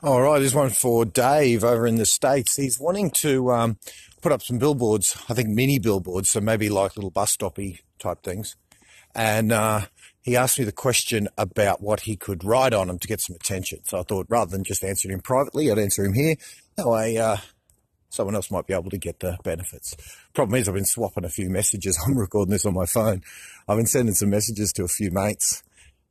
All right, this one for Dave over in the States. He's wanting to um, put up some billboards, I think mini billboards, so maybe like little bus stoppy type things. And uh, he asked me the question about what he could write on them to get some attention. So I thought rather than just answering him privately, I'd answer him here. That way, uh, someone else might be able to get the benefits. Problem is, I've been swapping a few messages. I'm recording this on my phone. I've been sending some messages to a few mates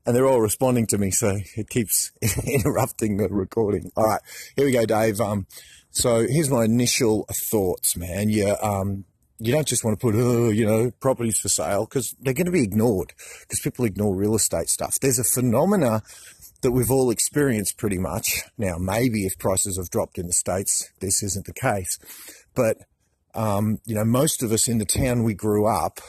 and they're all responding to me, so it keeps interrupting the recording. All right, here we go, Dave. Um, so here's my initial thoughts, man. You, um, you don't just want to put, oh, you know, properties for sale because they're going to be ignored because people ignore real estate stuff. There's a phenomena that we've all experienced pretty much. Now, maybe if prices have dropped in the States, this isn't the case. But, um, you know, most of us in the town we grew up,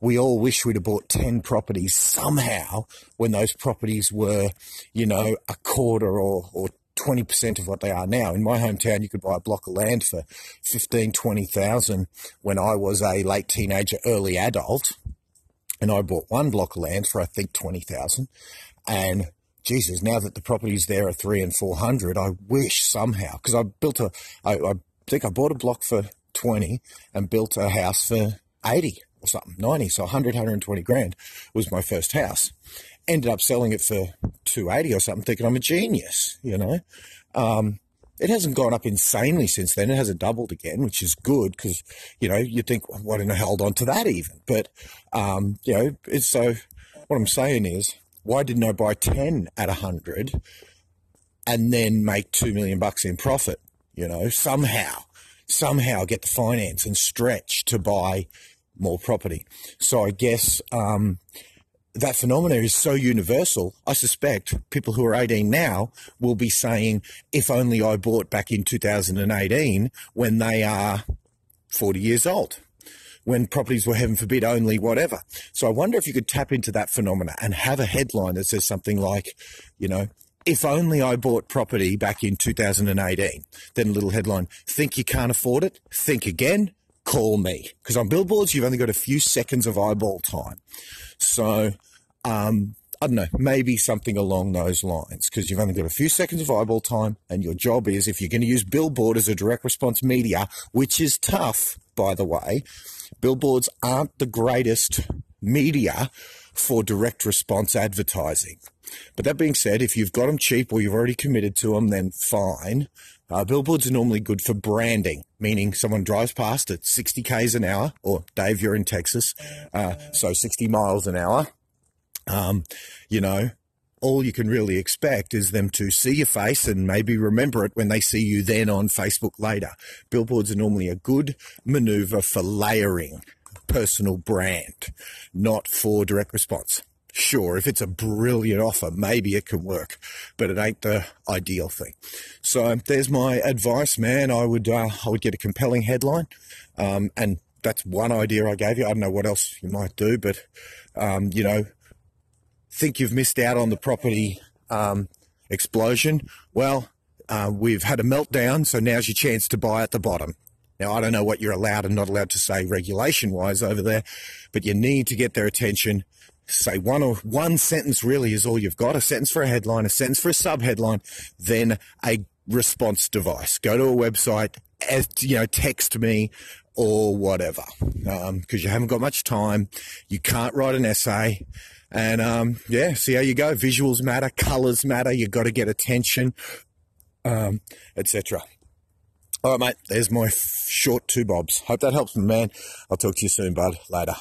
we all wish we'd have bought 10 properties somehow when those properties were, you know, a quarter or, or 20% of what they are now. In my hometown, you could buy a block of land for 15, 20,000 when I was a late teenager, early adult. And I bought one block of land for, I think, 20,000. And Jesus, now that the properties there are three and 400, I wish somehow, because I built a, I, I think I bought a block for 20 and built a house for 80 or something, 90, so 100, 120 grand was my first house. Ended up selling it for 280 or something, thinking I'm a genius, you know. Um, it hasn't gone up insanely since then. It hasn't doubled again, which is good because, you know, you think, well, why didn't I hold on to that even? But, um, you know, it's so what I'm saying is, why didn't I buy 10 at 100 and then make 2 million bucks in profit? You know, somehow, somehow get the finance and stretch to buy more property. So I guess um, that phenomena is so universal. I suspect people who are 18 now will be saying, if only I bought back in 2018 when they are 40 years old. When properties were, heaven forbid, only whatever. So I wonder if you could tap into that phenomena and have a headline that says something like, you know, if only I bought property back in 2018. Then a little headline, think you can't afford it? Think again call me. Because on billboards, you've only got a few seconds of eyeball time. So, um, I don't know, maybe something along those lines because you've only got a few seconds of eyeball time, and your job is if you're going to use billboard as a direct response media, which is tough, by the way, billboards aren't the greatest media for direct response advertising. But that being said, if you've got them cheap or you've already committed to them, then fine. Uh, billboards are normally good for branding, meaning someone drives past at 60 k's an hour, or Dave, you're in Texas, uh, so 60 miles an hour. Um, you know, all you can really expect is them to see your face and maybe remember it when they see you then on Facebook later. Billboards are normally a good maneuver for layering personal brand, not for direct response sure, if it's a brilliant offer, maybe it can work, but it ain't the ideal thing. So there's my advice, man. I would uh, I would get a compelling headline, um, and that's one idea I gave you. I don't know what else you might do, but um, you know, think you've missed out on the property um, explosion. Well, uh, we've had a meltdown, so now's your chance to buy at the bottom. Now, I don't know what you're allowed and not allowed to say regulation wise over there, but you need to get their attention. Say one or one sentence really is all you've got. A sentence for a headline a sentence for a sub headline then a response device. Go to a website as you know text me or whatever because um, you haven't got much time. You can't write an essay. And um, yeah see how you go. Visuals matter colors matter. You've got to get attention um, etc all right mate. There's my short two bobs. Hope that helps man. I'll talk to you soon bud. Later